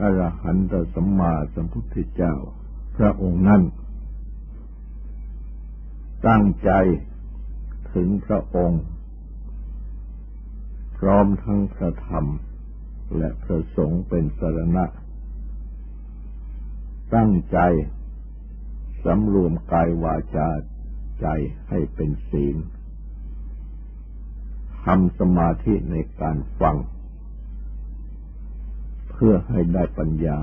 อรหันตสัมมาสัมพุทธเจ้า พระองค์นั้น ตั้งใจถึงพระองค์ พร้อมทั้งพระธรรม และพระสงฆ์เป็นสรณะ ตั้งใจสำรวมกายวาจาใจให้เป็นศีลทำสมาธิในการฟัง พื่อให้ได้ปัญญา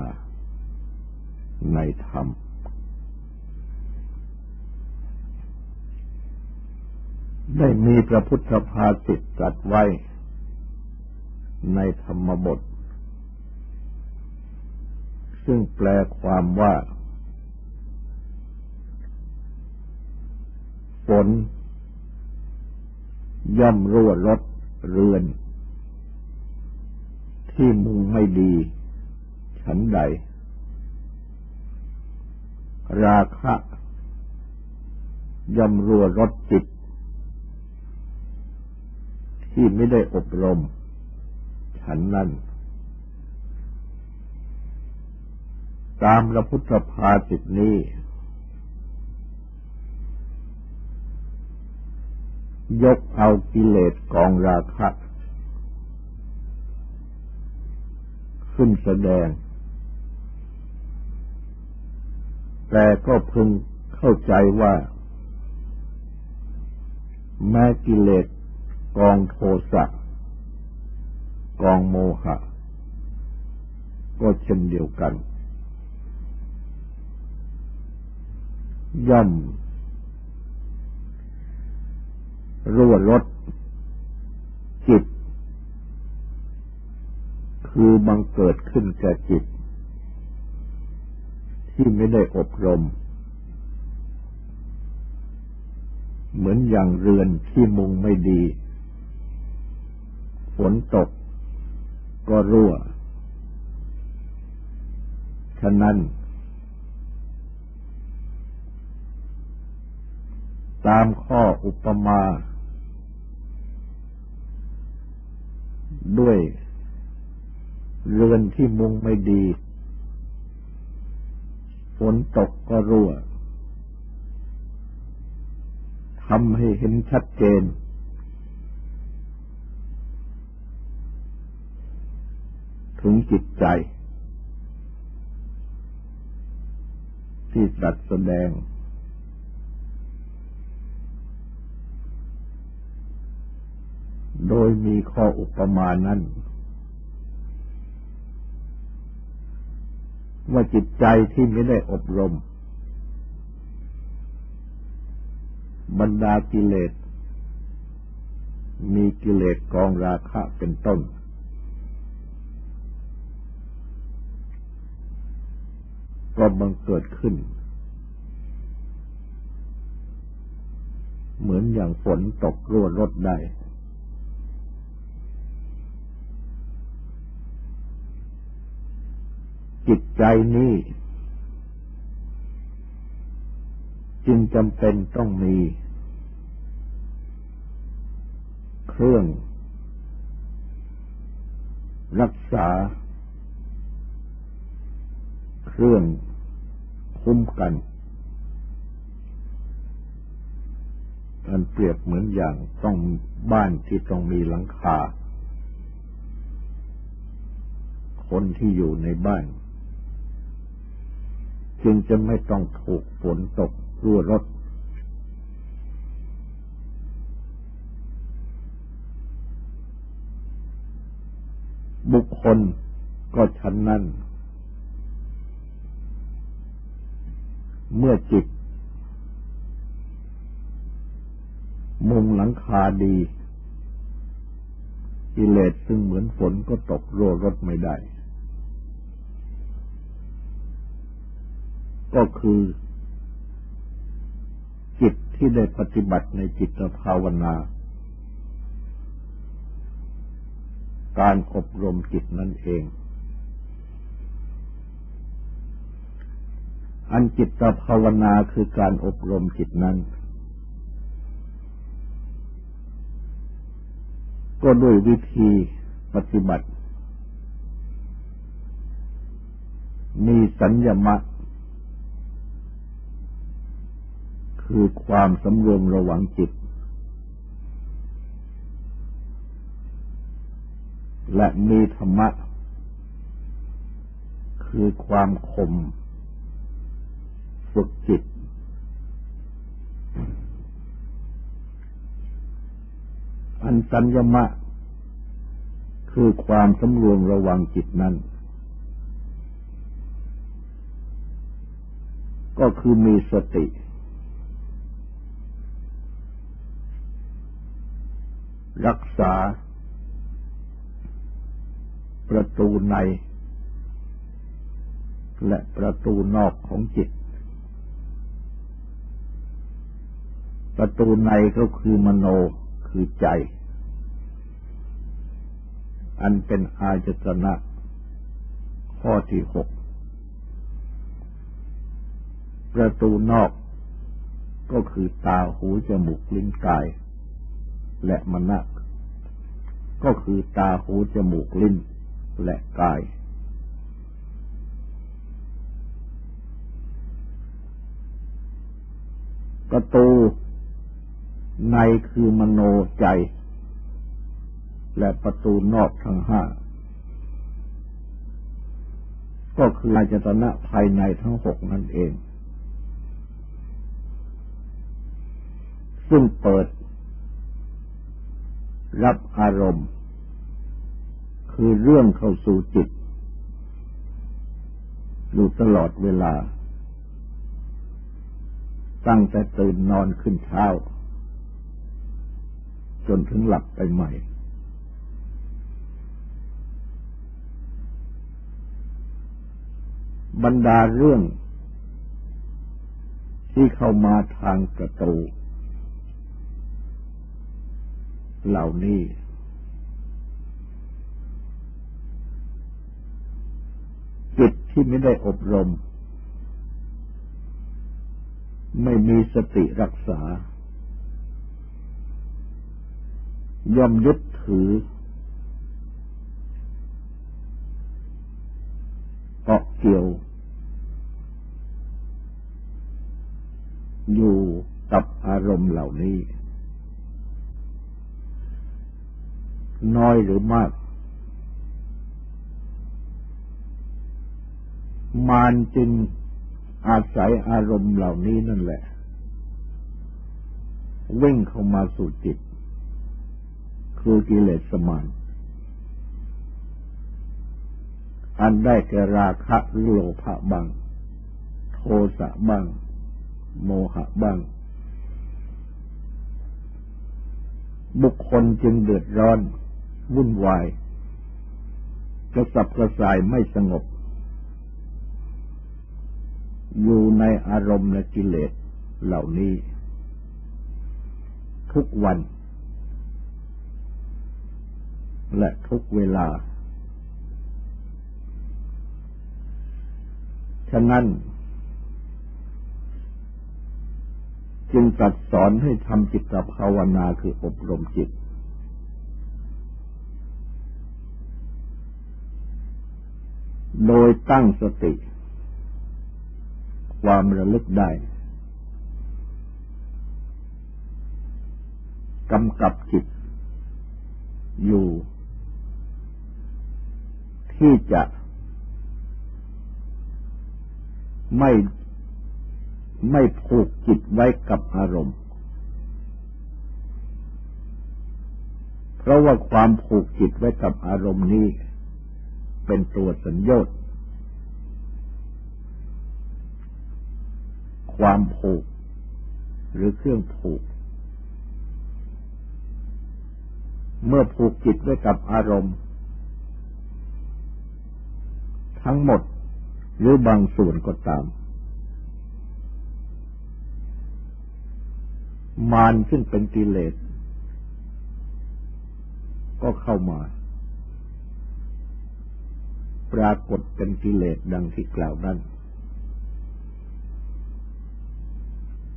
ในธรรม ได้มีพระพุทธภาสิตตรัสไว้ในธรรมบท ซึ่งแปลความว่าฝนย่อมรั่วรถเรือน ที่มุงไม่ดีฉันใด ราคะย่อมรัวรถจิต ที่ไม่ได้อบรม ฉันนั้น ตามพระพุทธภาสิตนี้ ยกเอากิเลสกองราคะ ขึ้นแสดง แต่ก็พึงเข้าใจว่า แม้กิเลสกองโทสะกองโมหะ ก็เช่นเดียวกัน ย่อมรั่วรถจิต คือบังเกิดขึ้นแก่จิต ที่ไม่ได้อบรม เหมือนอย่างเรือนที่มุงไม่ดี ฝนตกก็รั่ว ฉะนั้น ตามข้ออุปมา ด้วย เรือนที่มุงไม่ดี ฝนตกก็รั่วทำให้เห็นชัดเจน ถึงจิตใจ ที่ตัดแสดง โดยมีข้ออุปมานั้น ว่าจิตใจที่ไม่ได้อบรม บรรดากิเลส มีกิเลสกองราคะเป็นต้น ก็บังเกิดขึ้น เหมือนอย่างฝนตกรั่วรถได้ จิตใจนี้จึงจำเป็นต้องมี เครื่อง รักษา เครื่องคุ้มกันมันเปรียบเหมือนอย่างต้องบ้านที่ต้องมีหลังคา คนที่อยู่ในบ้าน จึงจะไม่ต้องถูกฝนตกรั่วรถบุคคลก็ฉันนั้น เมื่อจิต มุงหลังคาดีกิเลสซึ่งเหมือนฝนก็ตกรั่วรถไม่ได้ ก็คือ จิตที่ได้ปฏิบัติในจิตภาวนา การอบรมจิตนั่นเอง อันจิตภาวนาคือการอบรมจิตนั้น ก็ด้วยวิธีปฏิบัติ มีสัญญมะ คือความสำรวมระวังจิต และมีธรรมะ คือความคมฝึกจิต อันสัญญมะ คือความสำรวมระวังจิตนั้นก็คือมีสติ รักษา ประตูใน และประตูนอกของจิต ประตูในก็คือมโนคือใจ อันเป็นอาจตนะข้อที่หกประตูนอกก็คือตาหูจมูกลิ้นกาย และมณะ ก็คือตาหูจมูกลิ้นและกาย ประตูในคือมโนใจ และประตูนอกทั้งห้า ก็คืออาจตนะภายในทั้งหกนั่นเอง ซึ่งเปิด รับอารมณ์ คือเรื่องเข้าสู่จิตอยู่ตลอดเวลา ตั้งแต่ตื่นนอนขึ้นเช้า จนถึงหลับไปใหม่ บรรดาเรื่องที่เข้ามาทางประตู เหล่านี้ จิตที่ไม่ได้อบรม ไม่มีสติรักษา ย่อมยึดถือเกาะเกี่ยว อยู่กับอารมณ์เหล่านี้ น้อยหรือมาก มานจึงอาศัยอารมณ์เหล่านี้นั่นแหละ วิ่งเข้ามาสู่จิต คือกิเลสมานอันได้แก่ราคะโลภะบัง โทสะบ้างโมหะบ้างบุคคลจึงเดือดร้อน วุ่นวาย กระสับกระส่ายไม่สงบ อยู่ในอารมณ์และกิเลสเหล่านี้ ทุกวัน และทุกเวลา ฉะนั้น จึงตรัสสอนให้ทำจิตภาวนาคืออบรมจิต โดยตั้งสติ ความระลึกได้กำกับจิต อยู่ ที่จะไม่ไม่ผูกจิตไว้กับอารมณ์ เพราะว่าความผูกจิตไว้กับอารมณ์นี้ เป็นตัวสัญญต์ความผูก หรือเครื่องผูก เมื่อผูกจิตไว้กับอารมณ์ ทั้งหมดหรือบางส่วนก็ตาม มานซึ่งเป็นกิเลสก็เข้ามา ปรากฏเป็นกิเลสดังที่กล่าวนั้น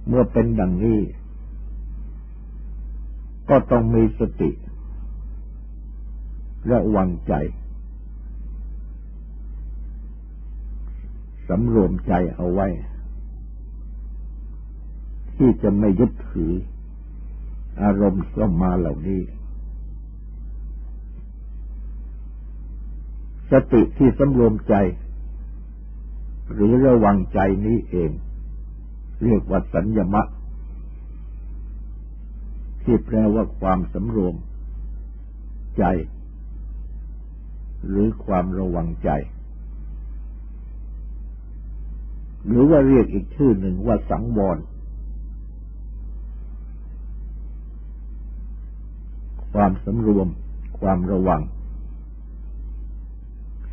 เมื่อเป็นดังนี้ ก็ต้องมีสติ ระวังใจสำรวมใจเอาไว้ ที่จะไม่ยึดถือ อารมณ์สมาเหล่านี้ สติที่สำรวมใจ หรือระวังใจนี้เอง เรียกว่าสัญญมะ ที่แปลว่าความสำรวม ใจ หรือความระวังใจ หรือว่าเรียกอีกชื่อหนึ่งว่าสังวร ความสำรวม ความระวัง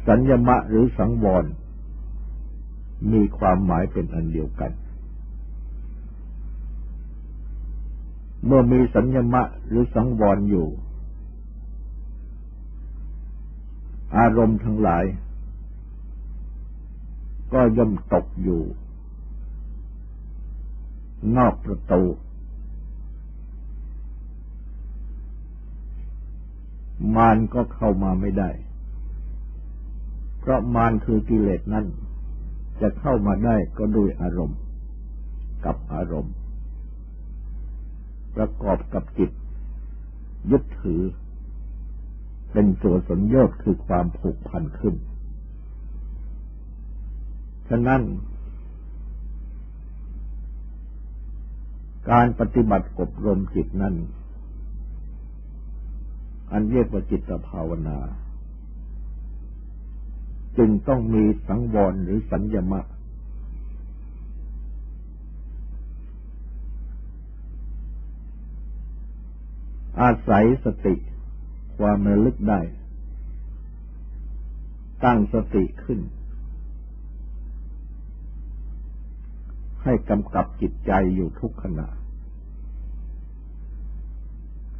สัญญมะหรือสังวร มีความหมายเป็นอันเดียวกัน เมื่อมีสัญญมะหรือสังวรอยู่ อารมณ์ทั้งหลาย ก็ย่อมตกอยู่ นอกประตูมารก็เข้ามาไม่ได้ เพราะมารคือกิเลสนั้นจะเข้ามาได้ก็ด้วยอารมณ์ กับอารมณ์ ประกอบกับจิต ยึดถือ เป็นตัวสนยศคือความผูกพันขึ้น ฉะนั้น การปฏิบัติอบรมจิตนั้น อันเรียกว่าจิตภาวนา จึงต้องมีสังวรหรือสัญญมะ อาศัยสติ ความระลึกได้ ตั้งสติขึ้น ให้กำกับจิตใจอยู่ทุกขณะ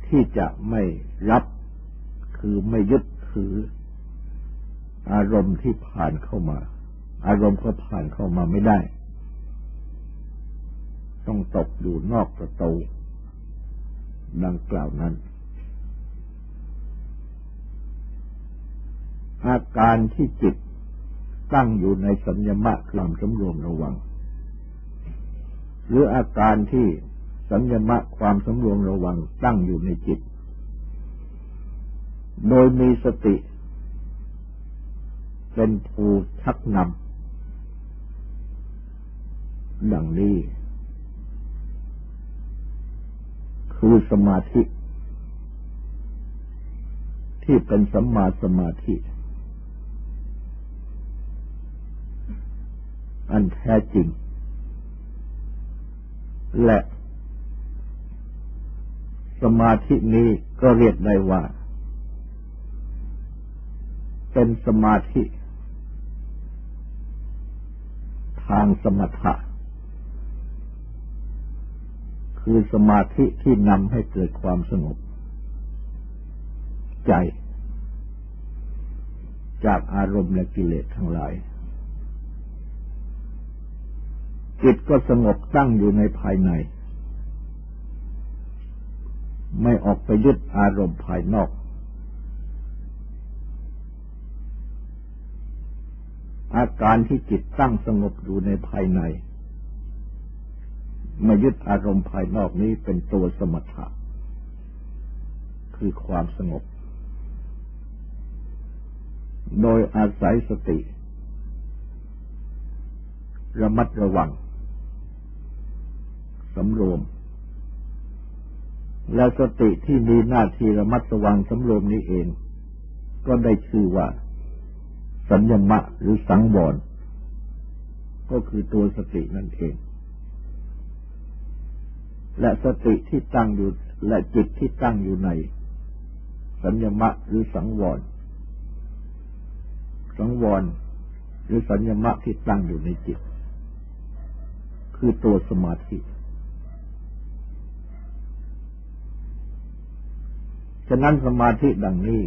ที่จะไม่รับคือไม่ยึดถือ อารมณ์ที่ผ่านเข้ามา อารมณ์ก็ผ่านเข้ามาไม่ได้ ต้องตกอยู่นอกประตูดังกล่าวนั้น อาการที่จิตตั้งอยู่ในสัญญมะความสำรวมระวัง หรืออาการที่สัญญมะความสำรวมระวังตั้งอยู่ในจิต โดยมีสติ เป็นผู้ชักนำดังนี้ คือสมาธิ ที่เป็นสัมมาสมาธิ อันแท้จริง และสมาธินี้ก็เรียกได้ว่า เป็นสมาธิ ทางสมถะ คือสมาธิที่นำให้เกิดความสงบ ใจ จากอารมณ์และกิเลสทั้งหลาย จิตก็สงบตั้งอยู่ในภายใน ไม่ออกไปยึดอารมณ์ภายนอก อาการที่จิตตั้งสงบอยู่ในภายในม่ยึดอารมณ์ภายนอกนี้เป็นตัวสมถะ คือความสงบ โดยอาศัยสติ ระมัดระวังสำรวม และสติที่มีหน้าที่ระมัดระวังสำรวมนี้เอง ก็ได้ชื่อว่า สัญญมะหรือสังวรก็คือตัวสตินั่นเอง และสติที่ตั้งอยู่และจิตที่ตั้งอยู่ใน สัญญมะหรือสังวร สังวร หรือสัญญมะที่ตั้งอยู่ในจิต คือตัวสมาธิฉะนั้นสมาธิดังนี้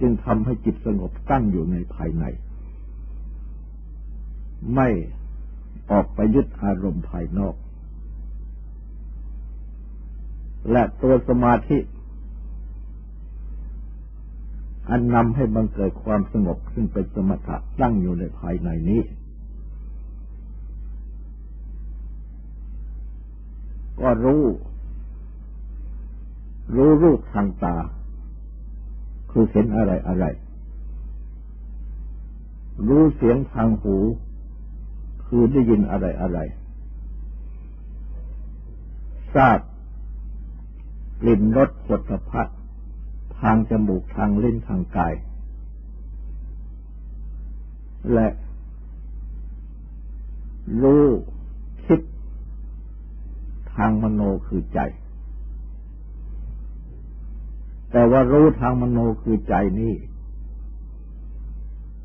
จึงทำให้จิตสงบตั้งอยู่ในภายใน ไม่ออกไปยึดอารมณ์ภายนอก และตัวสมาธิ อันนำให้บังเกิดความสงบซึ่งเป็นสมถะตั้งอยู่ในภายในนี้ ก็รู้ รู้รูปทางตา คือเห็นอะไรอะไร รู้เสียงทางหู คือได้ยินอะไรอะไร ทราบกลิ่นรสสดพัดทางจมูกทางลิ้นทางกาย และรู้คิดทางมโนคือใจ แต่ว่ารู้ทางมโนคือใจนี่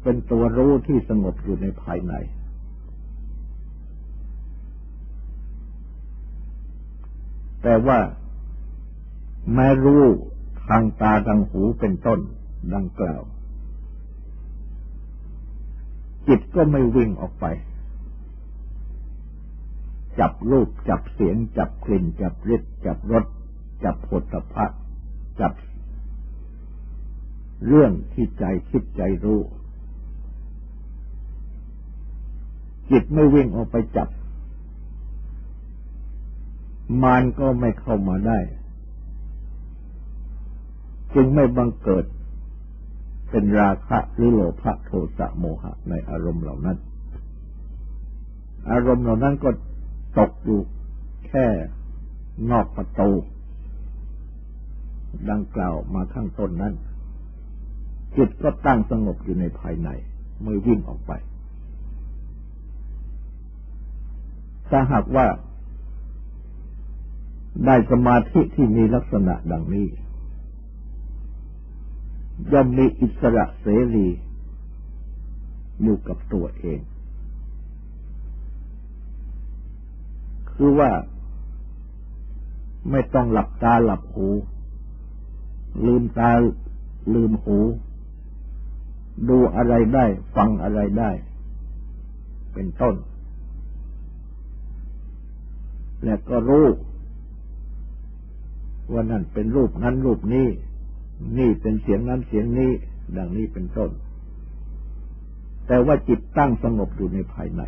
เป็นตัวรู้ที่สงบอยู่ในภายใน แต่ว่าแม้รู้ทางตาทางหูเป็นต้นดังกล่าว จิตก็ไม่วิ่งออกไป จับรูปจับเสียง จับกลิ่น จับรสจับรสจับผลตภะจับ เรื่องที่ใจคิดใจรู้ จิตไม่วิ่งออกไปจับ มารก็ไม่เข้ามาได้ จึงไม่บังเกิด เป็นราคะหรือโลภะโทสะโมหะในอารมณ์เหล่านั้น อารมณ์เหล่านั้นก็ตกอยู่แค่นอกประตูดังกล่าวมาข้างต้นนั้น จิตก็ตั้งสงบอยู่ในภายในไม่วิ่งออกไป ถ้าหากว่าได้สมาธิที่มีลักษณะดังนี้ ย่อมมีอิสระเสรีอยู่กับตัวเอง คือว่าไม่ต้องหลับตาหลับหู ลืมตาลืมหู ดูอะไรได้ ฟังอะไรได้ เป็นต้น และก็รู้ว่านั่นเป็นรูปนั้นรูปนี้ นี่เป็นเสียงนั้นเสียงนี้ ดังนี้เป็นต้น แต่ว่าจิตตั้งสงบอยู่ในภายใน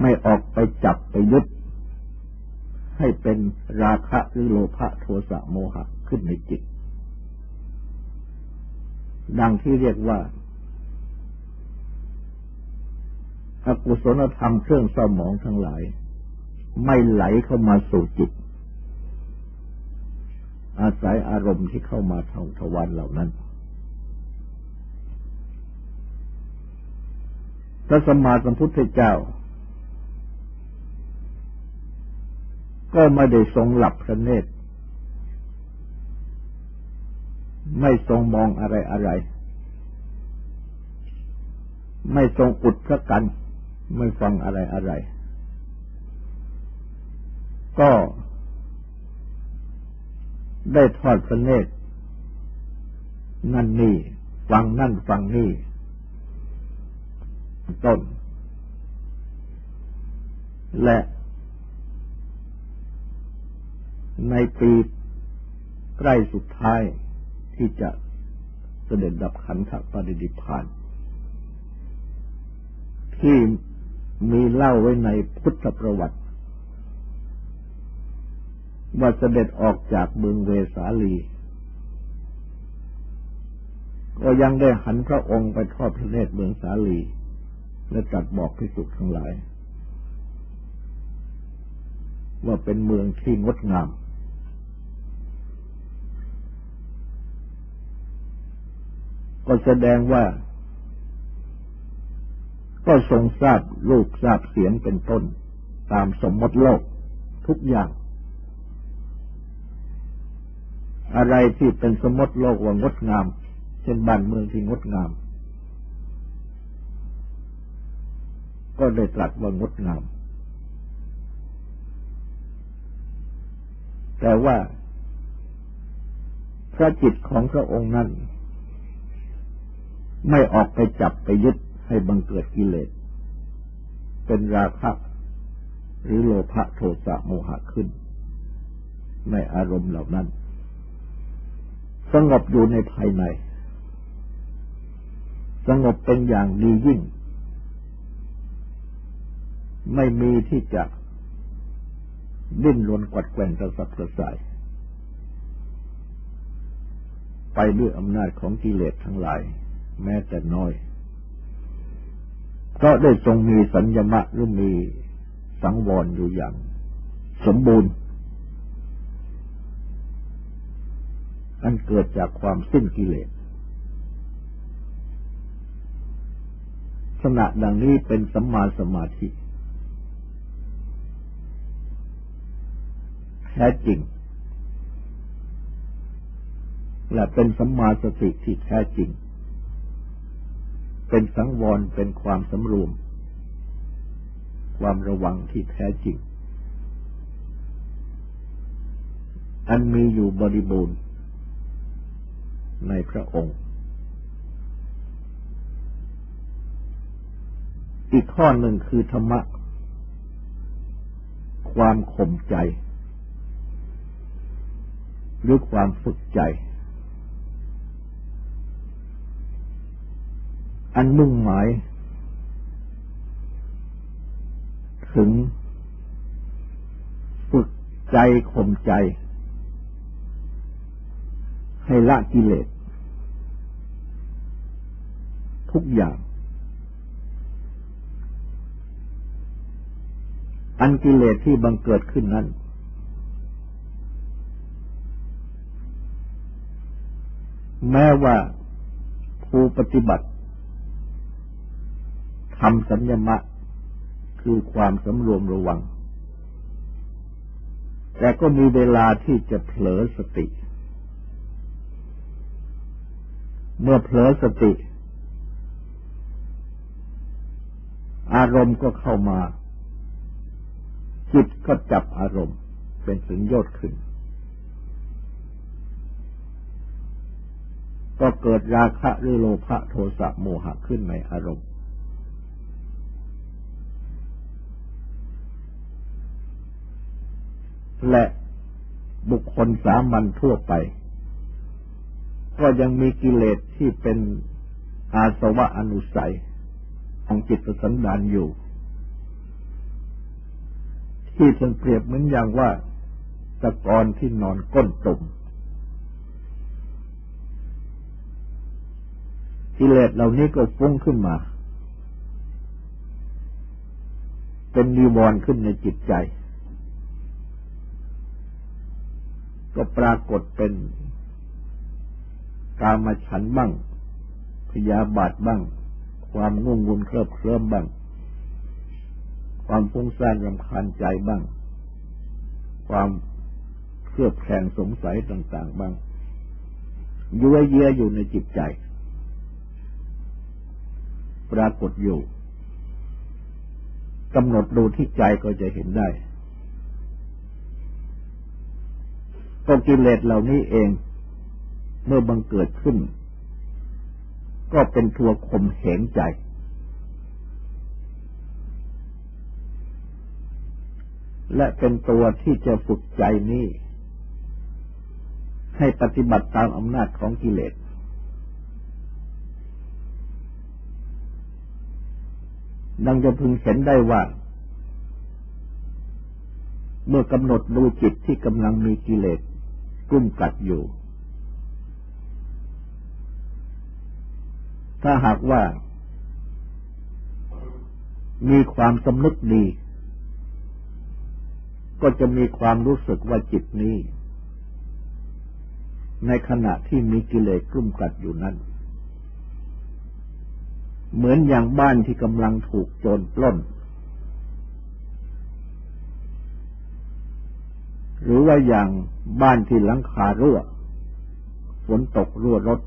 ไม่ออกไปจับไปยึด ให้เป็นราคะหรือโลภะโทสะโมหะขึ้นในจิต ดังที่เรียกว่าอากุศลธรรมเครื่องเศร้าหมองทั้งหลาย ไม่ไหลเข้ามาสู่จิต อาศัยอารมณ์ที่เข้ามาทางทวารเหล่านั้นพระสมมาสัมพุทธเจ้า ก็ไม่ได้ทรงหลับพระเนตร ไม่ทรงมองอะไรอะไร ไม่ทรงอุดพระกัน ไม่ฟังอะไรอะไร ก็ได้ทอดพระเนตรนั่นนี่ฟังนั่นฟังนี่ ต้น และในปีใกล้สุดท้าย ที่จะเสด็จดับขันธปริดิพาน ที่มีเล่าไว้ในพุทธประวัติ ว่าเสด็จออกจากเมืองเวสาลี ก็ยังได้หันพระองค์ไปทอดพระเนตรเมืองสาลี และตรัสบอกพิสุทั้งหลาย ว่าเป็นเมืองที่งดงาม ก็แสดงว่า ก็ทรงทราบรูปทราบเสียงเป็นต้น ตามสมมติโลกทุกอย่าง อะไรที่เป็นสมมติโลกว่างดงาม เช่นบ้านเมืองที่งดงาม ก็ได้ตรัสว่างดงามแแต่ว่าพระจิตของพระองค์นั้น ไม่ออกไปจับไปยึดให้บังเกิดกิเลส เป็นราคะหรือโลภะโทสะโมหะขึ้น ในอารมณ์เหล่านั้น สงบอยู่ในภายใน สงบเป็นอย่างดียิ่ง ไม่มีที่จะดิ้นรนกวัดแกว่งกระสับกระส่าย ไปด้วยอำนาจของกิเลสทั้งหลาย แม้แต่น้อยเพราะได้ทรงมีสัญญมะหรือมีสังวรอยู่อย่าง สมบูรณ์ อันเกิดจากความสิ้นกิเลสขณะดังนี้เป็นสัมมาสมาธิ แท้จริง และเป็นสัมมาสติที่แท้จริง เป็นสังวรเป็นความสำรวม ความระวังที่แท้จริง อันมีอยู่บริบูรณ์ในพระองค์ อีกข้อหนึ่งคือธรรมะ ความข่มใจ หรือความฝึกใจ อันมุ่งหมาย ถึงฝึกใจข่มใจ ให้ละกิเลส ทุกอย่าง อันกิเลสที่บังเกิดขึ้นนั้นแม้ว่าผู้ปฏิบัติ ทำสัญญมะ คือความสำรวมระวัง แต่ก็มีเวลาที่จะเผลอสติ เมื่อเผลอสติ อารมณ์ก็เข้ามา จิตก็จับอารมณ์เป็นสัญญดขึ้น ก็เกิดราคะหรือโลภะโทสะโมหะขึ้นในอารมณ์ และบุคคลสามัญทั่วไป ก็ยังมีกิเลสที่เป็นอาสวะอนุสัย ของจิตสันดานอยู่ ที่ท่านเปรียบเหมือนอย่างว่าตะกอนที่นอนก้นตุ่มกิเลสเหล่านี้ก็ฟุ้งขึ้นมา เป็นนิวรณ์ขึ้นในจิตใจ ก็ปรากฏเป็นกามาฉันบ้าง พยาบาทบ้าง ความง่วงงุนเคลิบเคลิ้มบ้าง ความฟุ้งซ่านรำคาญใจบ้าง ความเครือบแคลงสงสัยต่าง ๆ บ้างยั่วเยียอยู่ในจิตใจ ปรากฏอยู่กำหนดดูที่ใจก็จะเห็นได้ ก็กิเลสเหล่านี้เอง เมื่อบังเกิดขึ้น ก็เป็นทัวข่มเหงใจ และเป็นตัวที่จะฝึกใจนี้ ให้ปฏิบัติตามอำนาจของกิเลสดังจะพึงเห็นได้ว่า เมื่อกำหนดดูจิตที่กำลังมีกิเลส กลุ่มกัดอยู่ ถ้าหากว่า มีความสำนึกดี ก็จะมีความรู้สึกว่าจิตนี้ ในขณะที่มีกิเลสกลุ่มกัดอยู่นั้น เหมือนอย่างบ้านที่กำลังถูกโจรปล้น หรือว่าอย่างบ้านที่หลังคารั่วฝนตกรั่วรถ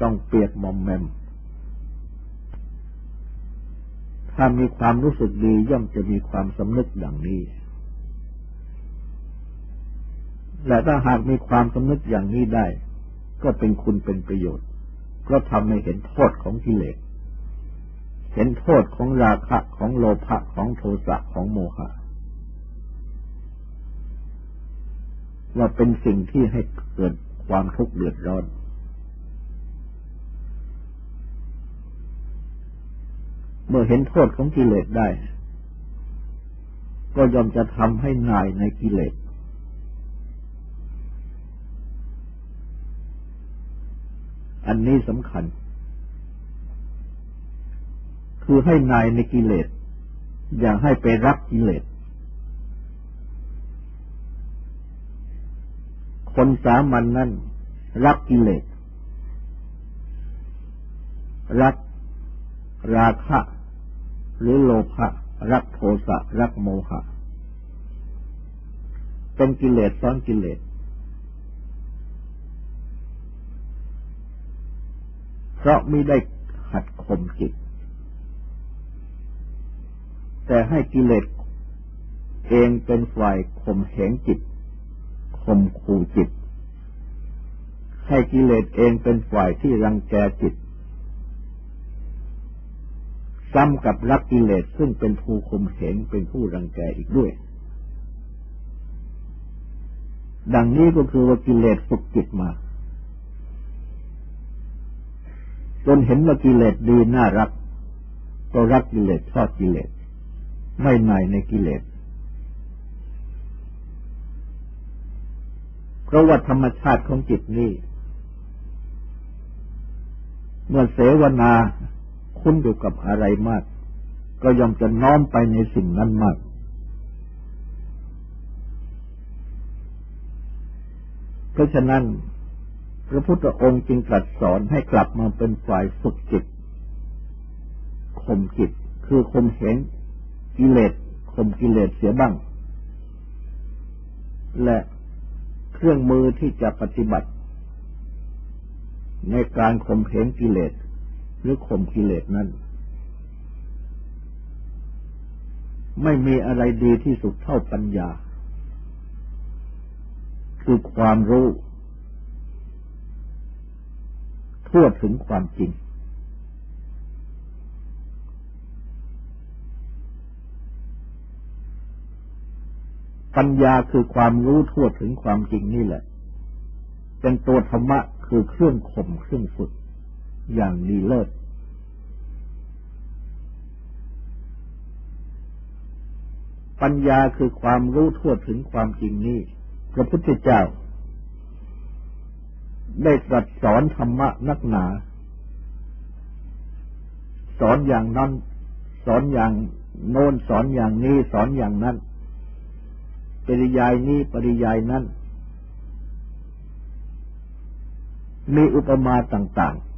ต้องเปียกมอมแมม ถ้ามีความรู้สึกดีย่อมจะมีความสำนึกดังนี้ และถ้าหากมีความสำนึกอย่างนี้ได้ ก็เป็นคุณเป็นประโยชน์ ก็ทำให้เห็นโทษของกิเลสเห็นโทษของราคะของโลภะของโทสะของโมหะ ว่าเป็นสิ่งที่ให้เกิดความทุกข์เดือดร้อน เมื่อเห็นโทษของกิเลสได้ ก็ยอมจะทำให้นายในกิเลส อันนี้สำคัญ คือให้นายในกิเลส อย่าให้ไปรักกิเลส คนสามัญนนั้นรักกิเลส รักราคะ หรือโลภะรักโทสะ รักโมหะ เป็นกิเลสซ้อนกิเลส เพราะไม่ได้หัดข่มจิต แต่ให้กิเลสเองเป็นฝ่ายข่มเหงจิต ข่มขู่จิต ให้กิเลสเองเป็นฝ่ายที่รังแกจิต ซ้ำกับรักกิเลสซึ่งเป็นผู้ข่มเหงเป็นผู้รังแกอีกด้วย ดังนี้ก็คือว่ากิเลสฝึกจิตมาจนเห็นว่ากิเลสดีน่ารัก ก็รักกิเลสชอบกิเลส ไม่หน่ายในกิเลส เพราะว่าธรรมชาติของจิตนี้เมื่อเสวนาคุ้นอยู่กับอะไรมาก ก็ยอมจะน้อมไปในสิ่งนั้นมาก เพราะฉะนั้น พระพุทธองค์จึงตรัสสอนให้กลับมาเป็นฝ่ายฝึกจิตข่มจิต คือข่มเหงกิเลสข่มกิเลสเสียบ้าง และ เครื่องมือที่จะปฏิบัติ ในการข่มเหงกิเลส หรือข่มกิเลสนั้น ไม่มีอะไรดีที่สุดเท่าปัญญา คือความรู้ ทั่วถึงความจริง ปัญญาคือความรู้ทั่วถึงความจริงนี่แหละ เป็นตัวธรรมะคือเครื่องข่มเครื่องฝึก อย่างดีเลิศปัญญาคือความรู้ทั่วถึงความจริงนี้ พระพุทธเจ้า ได้ตรัสสอนธรรมะนักหนา สอนอย่างนั้น สอนอย่างโน้นสอนอย่างนี้ สอนอย่างนั้น ปริยายนี้ปริยายนั้น มีอุปมาต่าง ๆ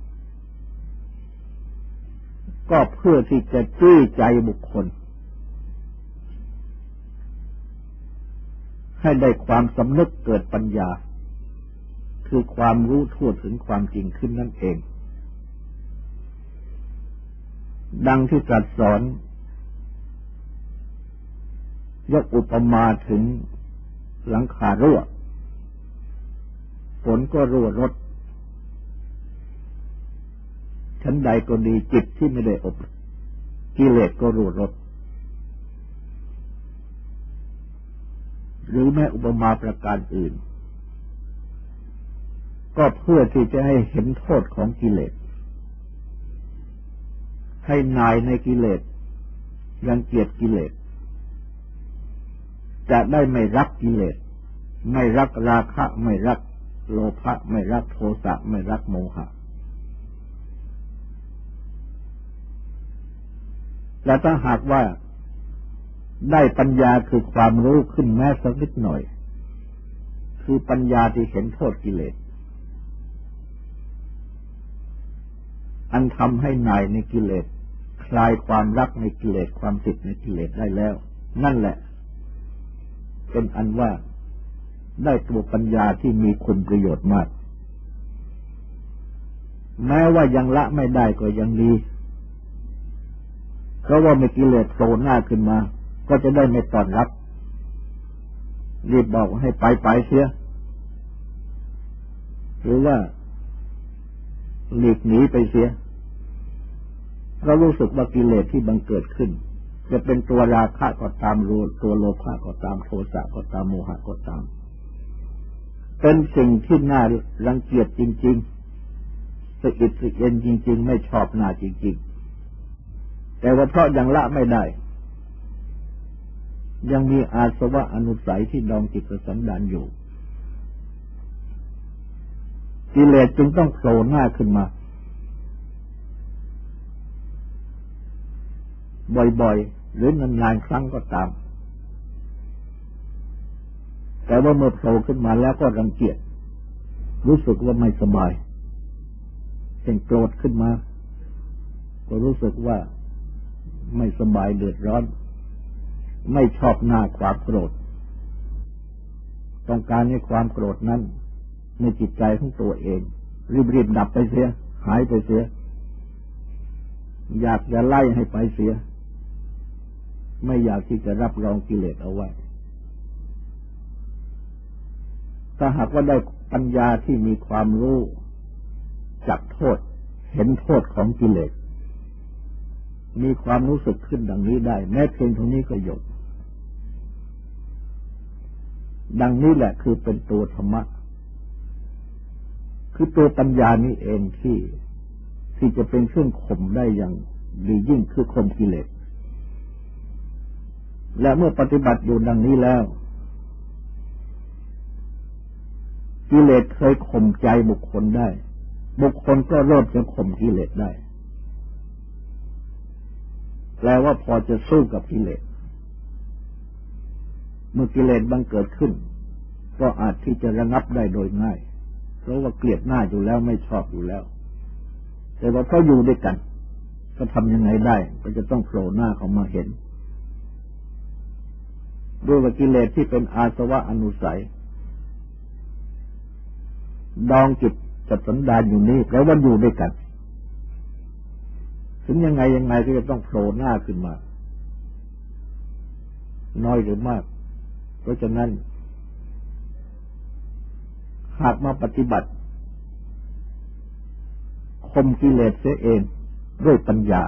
ก็เพื่อที่จะจี้ใจบุคคล ให้ได้ความสำนึกเกิดปัญญา คือความรู้ทั่วถึงความจริงขึ้นนั่นเอง ดังที่ตรัสสอน ยกอุปมาถึงหลังคารั่วฝนก็รั่วรถชั้นใดก็ดีจิตที่ไม่ได้อบกิเลสก็รั่วรถหรือแม้อุปมาประการอื่น ก็เพื่อที่จะให้เห็นโทษของกิเลส ให้นายในกิเลส ยังเกียดกิเลส จะได้ไม่รักกิเลสไม่รักราคะ ไม่รักโลภะไม่รักโทสะไม่รักโมหะและถ้าหากว่าได้ปัญญาคือความรู้ขึ้นแม้สักนิดหน่อย คือปัญญาที่เห็นโทษกิเลส อันทำให้นายในกิเลส คลายความรักในกิเลสความติดในกิเลสได้แล้ว นั่นแหละ เป็นอันว่าได้ตัวปัญญาที่มีคุณประโยชน์มาก แม้ว่ายังละไม่ได้ก็ยังดีเพราะว่าไม่กิเลสโผล่หน้าขึ้นมา ก็จะได้ไม่ตอนรับ รีบบอกให้ไปไปเสีย หรือว่าหลีกหนีไปเสียเรารู้สึกว่ากิเลสที่บังเกิดขึ้น จะเป็นตัวราคะก็ตามรูตัวโลภะก็ตามโทสะก็ตามโมหะก็ตาม เป็นสิ่งที่น่ารังเกียจจริงๆสะอิดสะเอ็นจริง ๆ ไม่ชอบหน้าจริง ๆ แต่ว่าเพราะยังละไม่ได้ ยังมีอาสวะอนุสัยที่ดองจิตสันดานอยู่กิเลสจึงต้องโผล่หน้าขึ้นมา บ่อยๆ หรือนานๆครั้งก็ตาม แต่ว่าเมื่อโผล่ขึ้นมาแล้วก็รังเกียจรู้สึกว่าไม่สบายเป็นโกรธขึ้นมา ก็รู้สึกว่าไม่สบายเดือดร้อน ไม่ชอบหน้าความโกรธ ต้องการให้ความโกรธนั้น ในจิตใจของตัวเอง รีบๆดับไปเสีย หายไปเสีย อยากจะไล่ให้ไปเสีย ไม่อยากที่จะรับรองกิเลสเอาไว้ ถ้าหากว่าได้ปัญญาที่มีความรู้จักโทษ เห็นโทษของกิเลส มีความรู้สึกขึ้นดังนี้ได้ แม้เพียงเท่านี้ก็หยดดังนี้แหละคือเป็นตัวธรรมะ คือตัวปัญญานี้เองที่ที่จะเป็นเครื่องข่มได้อย่างดียิ่งคือข่มกิเลส และเมื่อปฏิบัติอยู่ดังนี้แล้ว กิเลสเคยข่มใจบุคคลได้ บุคคลก็เริ่มจะข่มกิเลสได้ แปลว่าพอจะสู้กับกิเลส เมื่อกิเลสบังเกิดขึ้น ก็อาจที่จะระงับได้โดยง่าย เพราะว่าเกลียดหน้าอยู่แล้วไม่ชอบอยู่แล้ว แต่ว่าเขาอยู่ด้วยกัน ก็ทำยังไงได้ ก็จะต้องโผล่หน้าเขามาเห็น ด้วยกิเลสที่เป็นอาสวะอนุสัย ดองจิตจัดสันดานอยู่นี่แล้วว่าอยู่ด้วยกัน ถึงยังไงยังไงก็จะต้องโผล่หน้าขึ้นมา น้อยหรือมาก เพราะฉะนั้น หากมาปฏิบัติคมกิเลสเสียเองด้วยปัญญา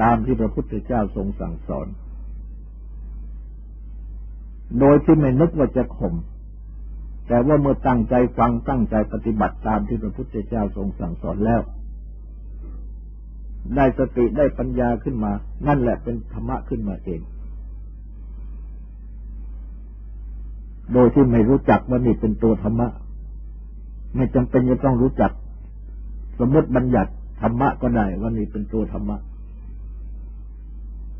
ตามที่พระพุทธเจ้าทรงสั่งสอน โดยที่ไม่นึกว่าจะข่มแต่ว่าเมื่อตั้งใจฟังตั้งใจปฏิบัติตามที่พระพุทธเจ้าทรงสั่งสอนแล้ว ได้สติได้ปัญญาขึ้นมา นั่นแหละเป็นธรรมะขึ้นมาเอง โดยที่ไม่รู้จักว่านี่เป็นตัวธรรมะ ไม่จำเป็นจะต้องรู้จัก สมมติบัญญัติธรรมะก็ได้ว่านี่เป็นตัวธรรมะ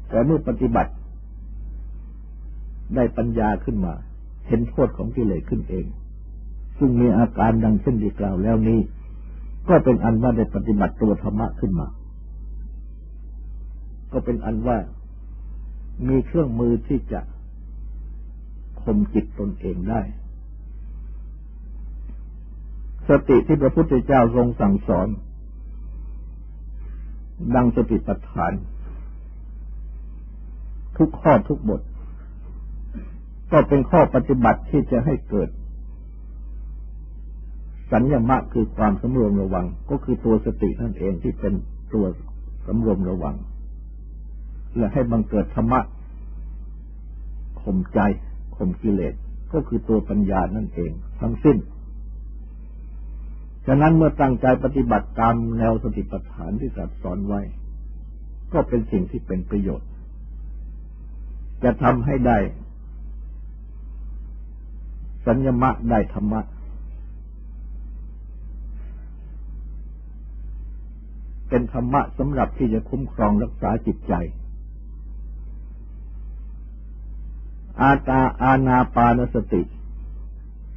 แต่เมื่อปฏิบัติ ปัญญาขึ้นมา เห็นโทษของกิเลสขึ้นเอง ซึ่งมีอาการดังเช่นที่กล่าวแล้วนี้ ก็เป็นอันว่าได้ปฏิบัติตัวธรรมะขึ้นมา ก็เป็นอันว่ามีเครื่องมือที่จะข่มจิตตนเองได้ สติที่พระพุทธเจ้าทรงสั่งสอน ดังสติปัฏฐาน ทุกข้อทุกบท ก็เป็นข้อปฏิบัติที่จะให้เกิด สัญญมะคือความสำรวมระวัง ก็คือตัวสตินั่นเองที่เป็นตัวสำรวมระวัง และให้บังเกิดธรรมะข่มใจข่มกิเลสก็คือตัวปัญญานั่นเอง ทั้งสิ้น ฉะนั้นเมื่อตั้งใจปฏิบัติตามแนวสติปัฏฐานที่ตรัสสอนไว้ ก็เป็นสิ่งที่เป็นประโยชน์ จะทำให้ได้ สัญญมะได้ธรรมะ เป็นธรรมะสำหรับที่จะคุ้มครองรักษาจิตใจ อาตาอาณาปานสติ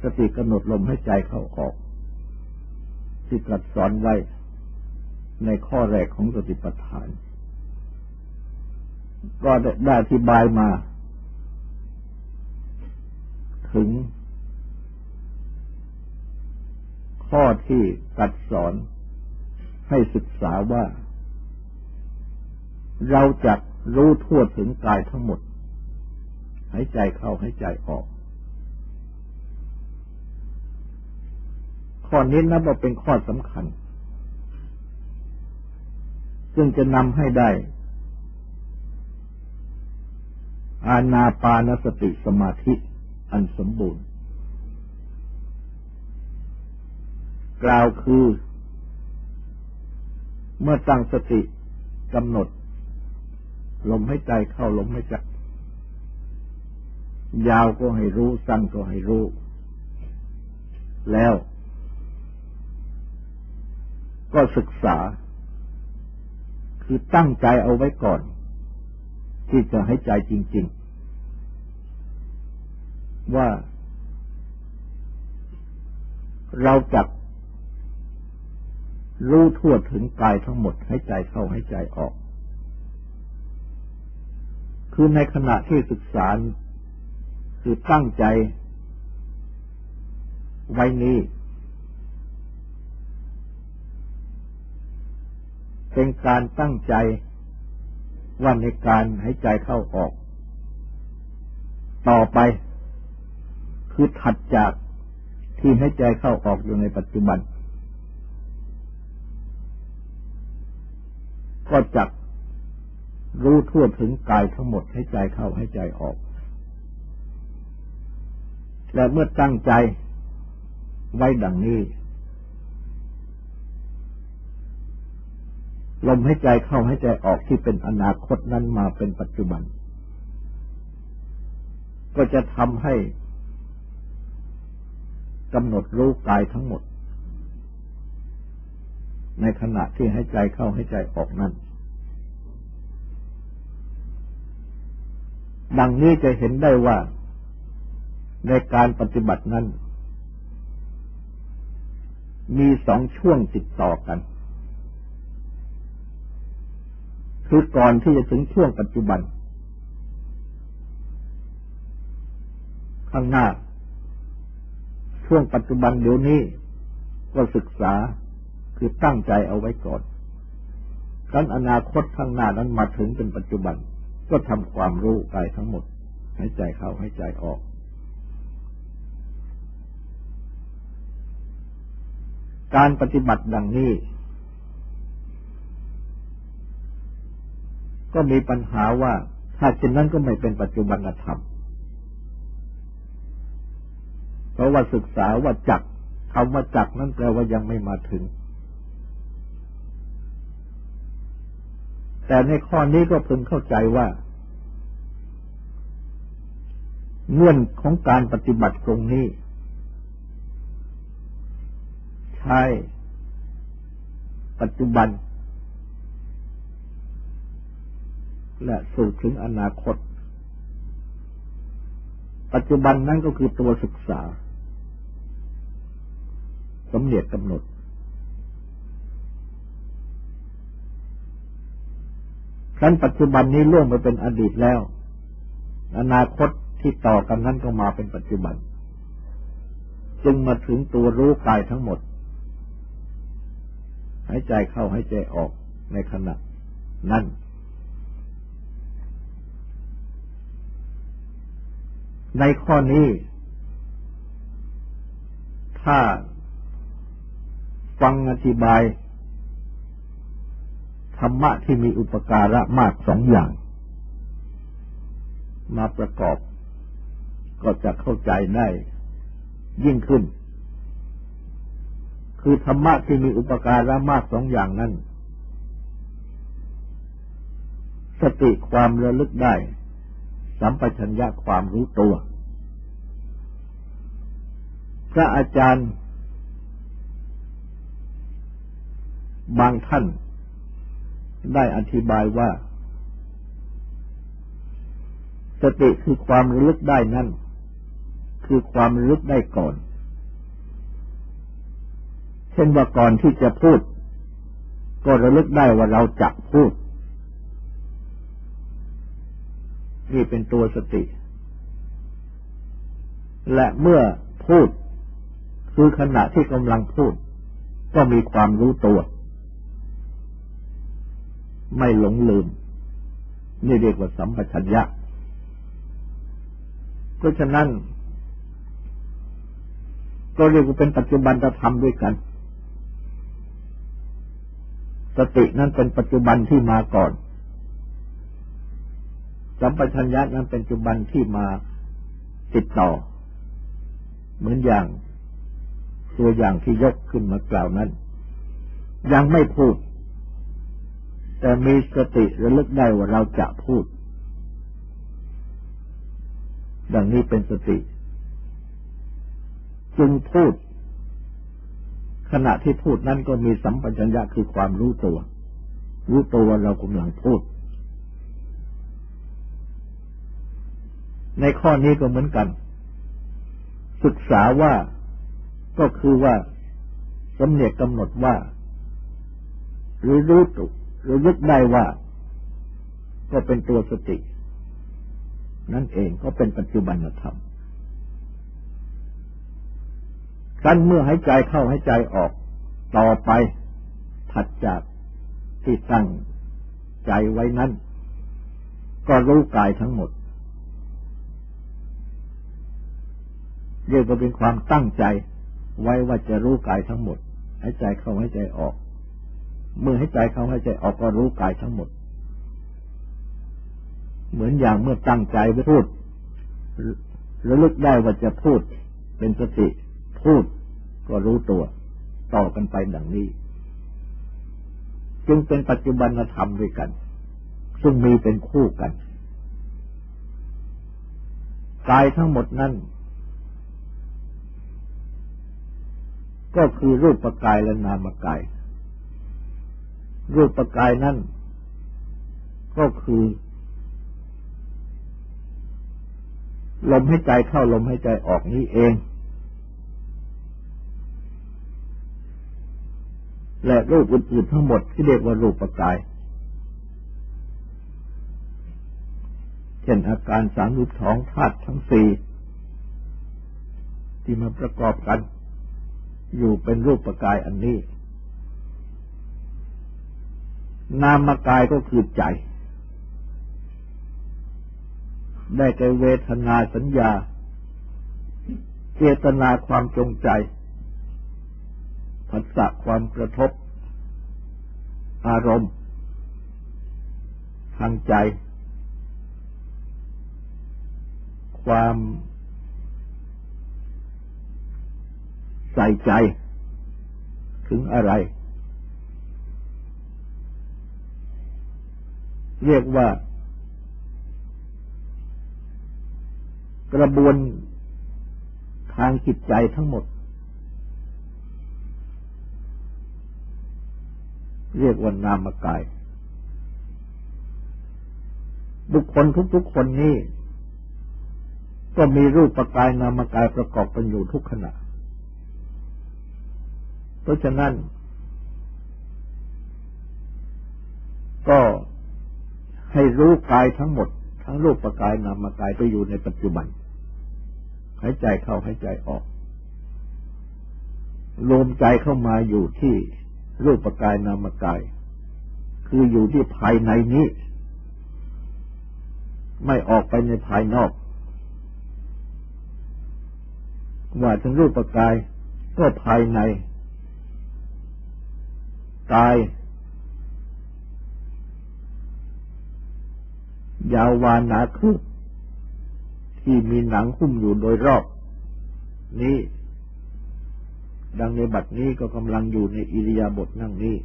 สติกำหนดลมให้ใจเข้าออก ที่ตรัสสอนไว้ในข้อแรกของสติปัฏฐาน ก็ได้อธิบายมา ถึง ข้อที่ตรัสสอน ให้ศึกษาว่า เราจะรู้ทั่วถึงกายทั้งหมดายใจเข้าหายใจออก ข้อนี้นับว่าเป็นข้อสำคัญ ซึ่งจะนำให้ได้อาณาปานสติสมาธิอันสมบูรณ์ กล่าวคือ เมื่อตั้งสติกำหนด ลมให้ใจเข้าลมให้ใจยาวก็ให้รู้ สั้นก็ให้รู้ แล้ว ก็ศึกษา คือตั้งใจเอาไว้ก่อน ที่จะให้ใจจริง ๆ ว่าเราจัก รู้ทั่วถึงกายทั้งหมดให้ใจเข้าให้ใจออก คือในขณะที่ศึกษาคือตั้งใจ ไว้นี้ เป็นการตั้งใจว่าในการให้ใจเข้าออก ต่อไป คือถัดจากที่ให้ใจเข้าออกอยู่ในปัจจุบัน ก็จักรู้ทั่วถึงกายทั้งหมดให้ใจเข้าให้ใจออก และเมื่อตั้งใจไว้ดังนี้ ลมให้ใจเข้าให้ใจออกที่เป็นอนาคตนั้นมาเป็นปัจจุบัน ก็จะทำให้กำหนดรู้กายทั้งหมด ในขณะที่ให้ใจเข้าให้ใจออกนั้น ดังนี้จะเห็นได้ว่าในการปฏิบัตินั้น มีสองช่วงติดต่อกัน คือก่อนที่จะถึงช่วงปัจจุบัน ข้างหน้า ช่วงปัจจุบันเดี๋ยวนี้ก็ศึกษา คือตั้งใจเอาไว้ก่อนครั้นอนาคตข้างหน้านั้นมาถึงเป็นปัจจุบัน ก็ทำความรู้กายทั้งหมดให้ใจเข้าให้ใจออกการปฏิบัติดังนี้ ก็มีปัญหาว่า ถ้าเช่นนั้นก็ไม่เป็นปัจจุบันธรรม เพราะว่าศึกษาว่าจักคำว่าจักนั้นแปลว่ายังไม่มาถึง แต่ในข้อนี้ก็พึงเข้าใจว่า เงื่อนของการปฏิบัติตรงนี้ ใช้ปัจจุบัน และสู่ถึงอนาคต ปัจจุบันนั้นก็คือตัวศึกษาสมเด็จกำหนด ครั้นปัจจุบันนี้ล่วงไปเป็นอดีตแล้ว อนาคตที่ต่อกันนั้นก็มาเป็นปัจจุบัน จึงมาถึงตัวรู้กายทั้งหมดหายใจเข้าหายใจออกในขณะนั้นในข้อนี้ ถ้าฟังอธิบาย ธรรมะที่มีอุปการะมากสองอย่าง มาประกอบก็จะเข้าใจได้ยิ่งขึ้น คือธรรมะที่มีอุปการะมากสองอย่างนั้น สติความระลึกได้ สัมปชัญญะความรู้ตัว พระอาจารย์ บางท่าน ได้อธิบายว่า สติคือความระลึกได้นั่น คือความระลึกได้ก่อน เช่นว่าก่อนที่จะพูด ก็ระลึกได้ว่าเราจะพูด นี่เป็นตัวสติ และเมื่อพูด คือขณะที่กำลังพูด ก็มีความรู้ตัว ไม่หลงลืม นี่เรียกว่าสัมปชัญญะ เพราะฉะนั้น ก็เรียกว่าเป็นปัจจุบันธรรมด้วยกัน สตินั้นเป็นปัจจุบันที่มาก่อน สัมปชัญญะนั้นเป็นปัจจุบันที่มาติดต่อ เหมือนอย่างตัวอย่างที่ยกขึ้นมากล่าวนั้น ยังไม่พูด แต่มีสติระลึกได้ว่าเราจะพูด ดังนี้เป็นสติ จึงพูด ขณะที่พูดนั้นก็มีสัมปชัญญะคือความรู้ตัว รู้ตัวว่าเรากำลังพูด ในข้อนี้ก็เหมือนกัน ศึกษาว่าก็คือว่าสำเนียกกำหนดว่า หรือรู้ตุห รือยึดได้ว่า ก็เป็นตัวสติ นั่นเองก็เป็นปัจจุบันธรรมกันเมื่อหายใจเข้าหายใจออกต่อไปถัดจากที่ตั้งใจไว้นั้น ก็รู้กายทั้งหมดเรียกว่าเป็นความตั้งใจไว้ว่าจะรู้กายทั้งหมดหายใจเข้าหายใจออก เมื่อใหายใจเข้าหายใจออกก็รู้กายทั้งหมด เหมือนอย่างเมื่อตั้งใจไปพูดระลึกได้ว่าจะพูดเป็นสติ พูดก็รู้ตัว ต่อกันไปดังนี้ จึงเป็นปัจจุบันธรรมด้วยกัน ซึ่งมีเป็นคู่กันกายทั้งหมดนั้นก็คือรูปปกายและนามกาย รูปปกายนั่นก็คือ ลมให้ใจเข้าลมให้ใจออกนี้เอง และรูปอื่นๆทั้งหมดที่เรียกว่ารูปปกาย เช่นอาการสามรูปท้องธาตุทั้งสี่ที่มาประกอบกัน อยู่เป็นรูปปกายอันนี้ นามกายก็คือใจ ได้แก่เวทนาสัญญา เจตนาความจงใจผัสสะความกระทบ อารมณ์ ทางใจ ความใส่ใจ ถึงอะไร เรียกว่า กระบวนทางจิตใจทั้งหมด เรียกว่านามกาย บุคคลทุกๆคนนี้ ก็มีรูปกายนามกายประกอบกันอยู่ทุกขณะ เพราะฉะนั้น ก็ ให้รู้กายทั้งหมด ทั้งรูปกายนามกายไปอยู่ในปัจจุบันหายใจเข้าหายใจออกรวมใจเข้ามาอยู่ที่รูปกายนามกาย คืออยู่ที่ภายในนี้ ไม่ออกไปในภายนอกว่าถึงรูปกายก็ภายในกาย ยาววานหนาคืบที่มีหนังหุ้มอยู่โดยรอบ นี้ ดังในบัดนี้ก็กำลังอยู่ในอิริยาบถนั่งนี้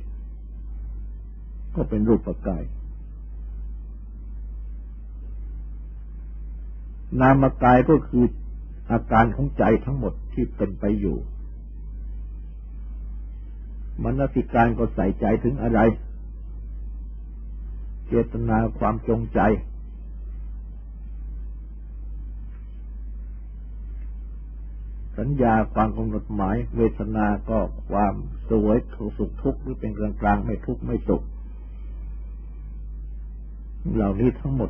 ก็เป็นรูปกาย นามกายก็คืออาการของใจทั้งหมดที่เป็นไปอยู่ มนสิการก็ใส่ใจถึงอะไร เจตนาความจงใจ สัญญาความกำหนดหมายเวทนาก็ความสวยสุขทุกข์หรือเป็นกลางกลางไม่ทุกข์ไม่สุขเหล่านี้ทั้งหมด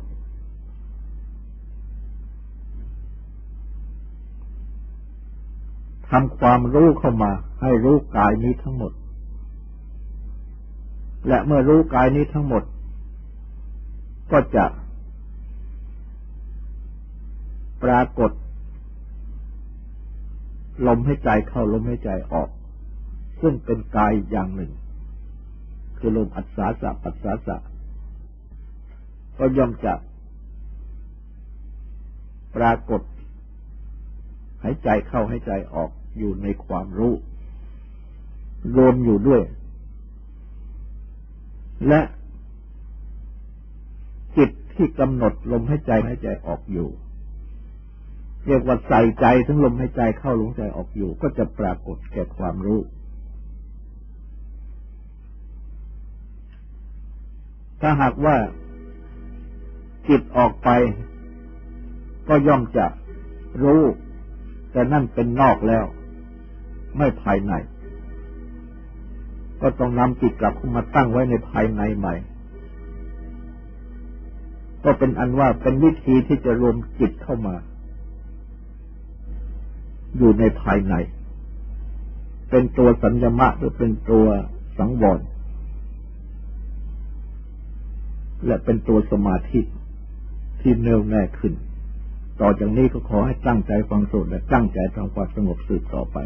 ทำความรู้เข้ามา ให้รู้กายนี้ทั้งหมด และเมื่อรู้กายนี้ทั้งหมด ก็จะ ปรากฏ ลมให้ใจเข้าลมให้ใจออก ซึ่งเป็นกายอย่างหนึ่ง คือลมอัศสาสะปัสสาสะ ก็ย่อมจะปรากฏหายใจเข้าหายใจออกอยู่ในความรู้รวมอยู่ด้วย และจิตที่กำหนดลมหายใจหายใจออกอยู่ เรียกว่าใส่ใจทั้งลมหายใจเข้าลมหายใจออกอยู่ ก็จะปรากฏแก่ความรู้ ถ้าหากว่าจิตออกไป ก็ย่อมจะรู้ แต่นั่นเป็นนอกแล้ว ไม่ภายใน ก็ต้องนำจิตกลับมาตั้งไว้ในภายในใหม่ก็เป็นอันว่าเป็นวิธีที่จะรวมจิตเข้ามา อยู่ในภายใน เป็นตัวสัญญมะหรือเป็นตัวสังวรและเป็นตัวสมาธิที่แน่วแน่ขึ้น ต่อจากนี้ก็ขอให้ตั้งใจฟังสวดและตั้งใจทำความสงบสืบต่อไป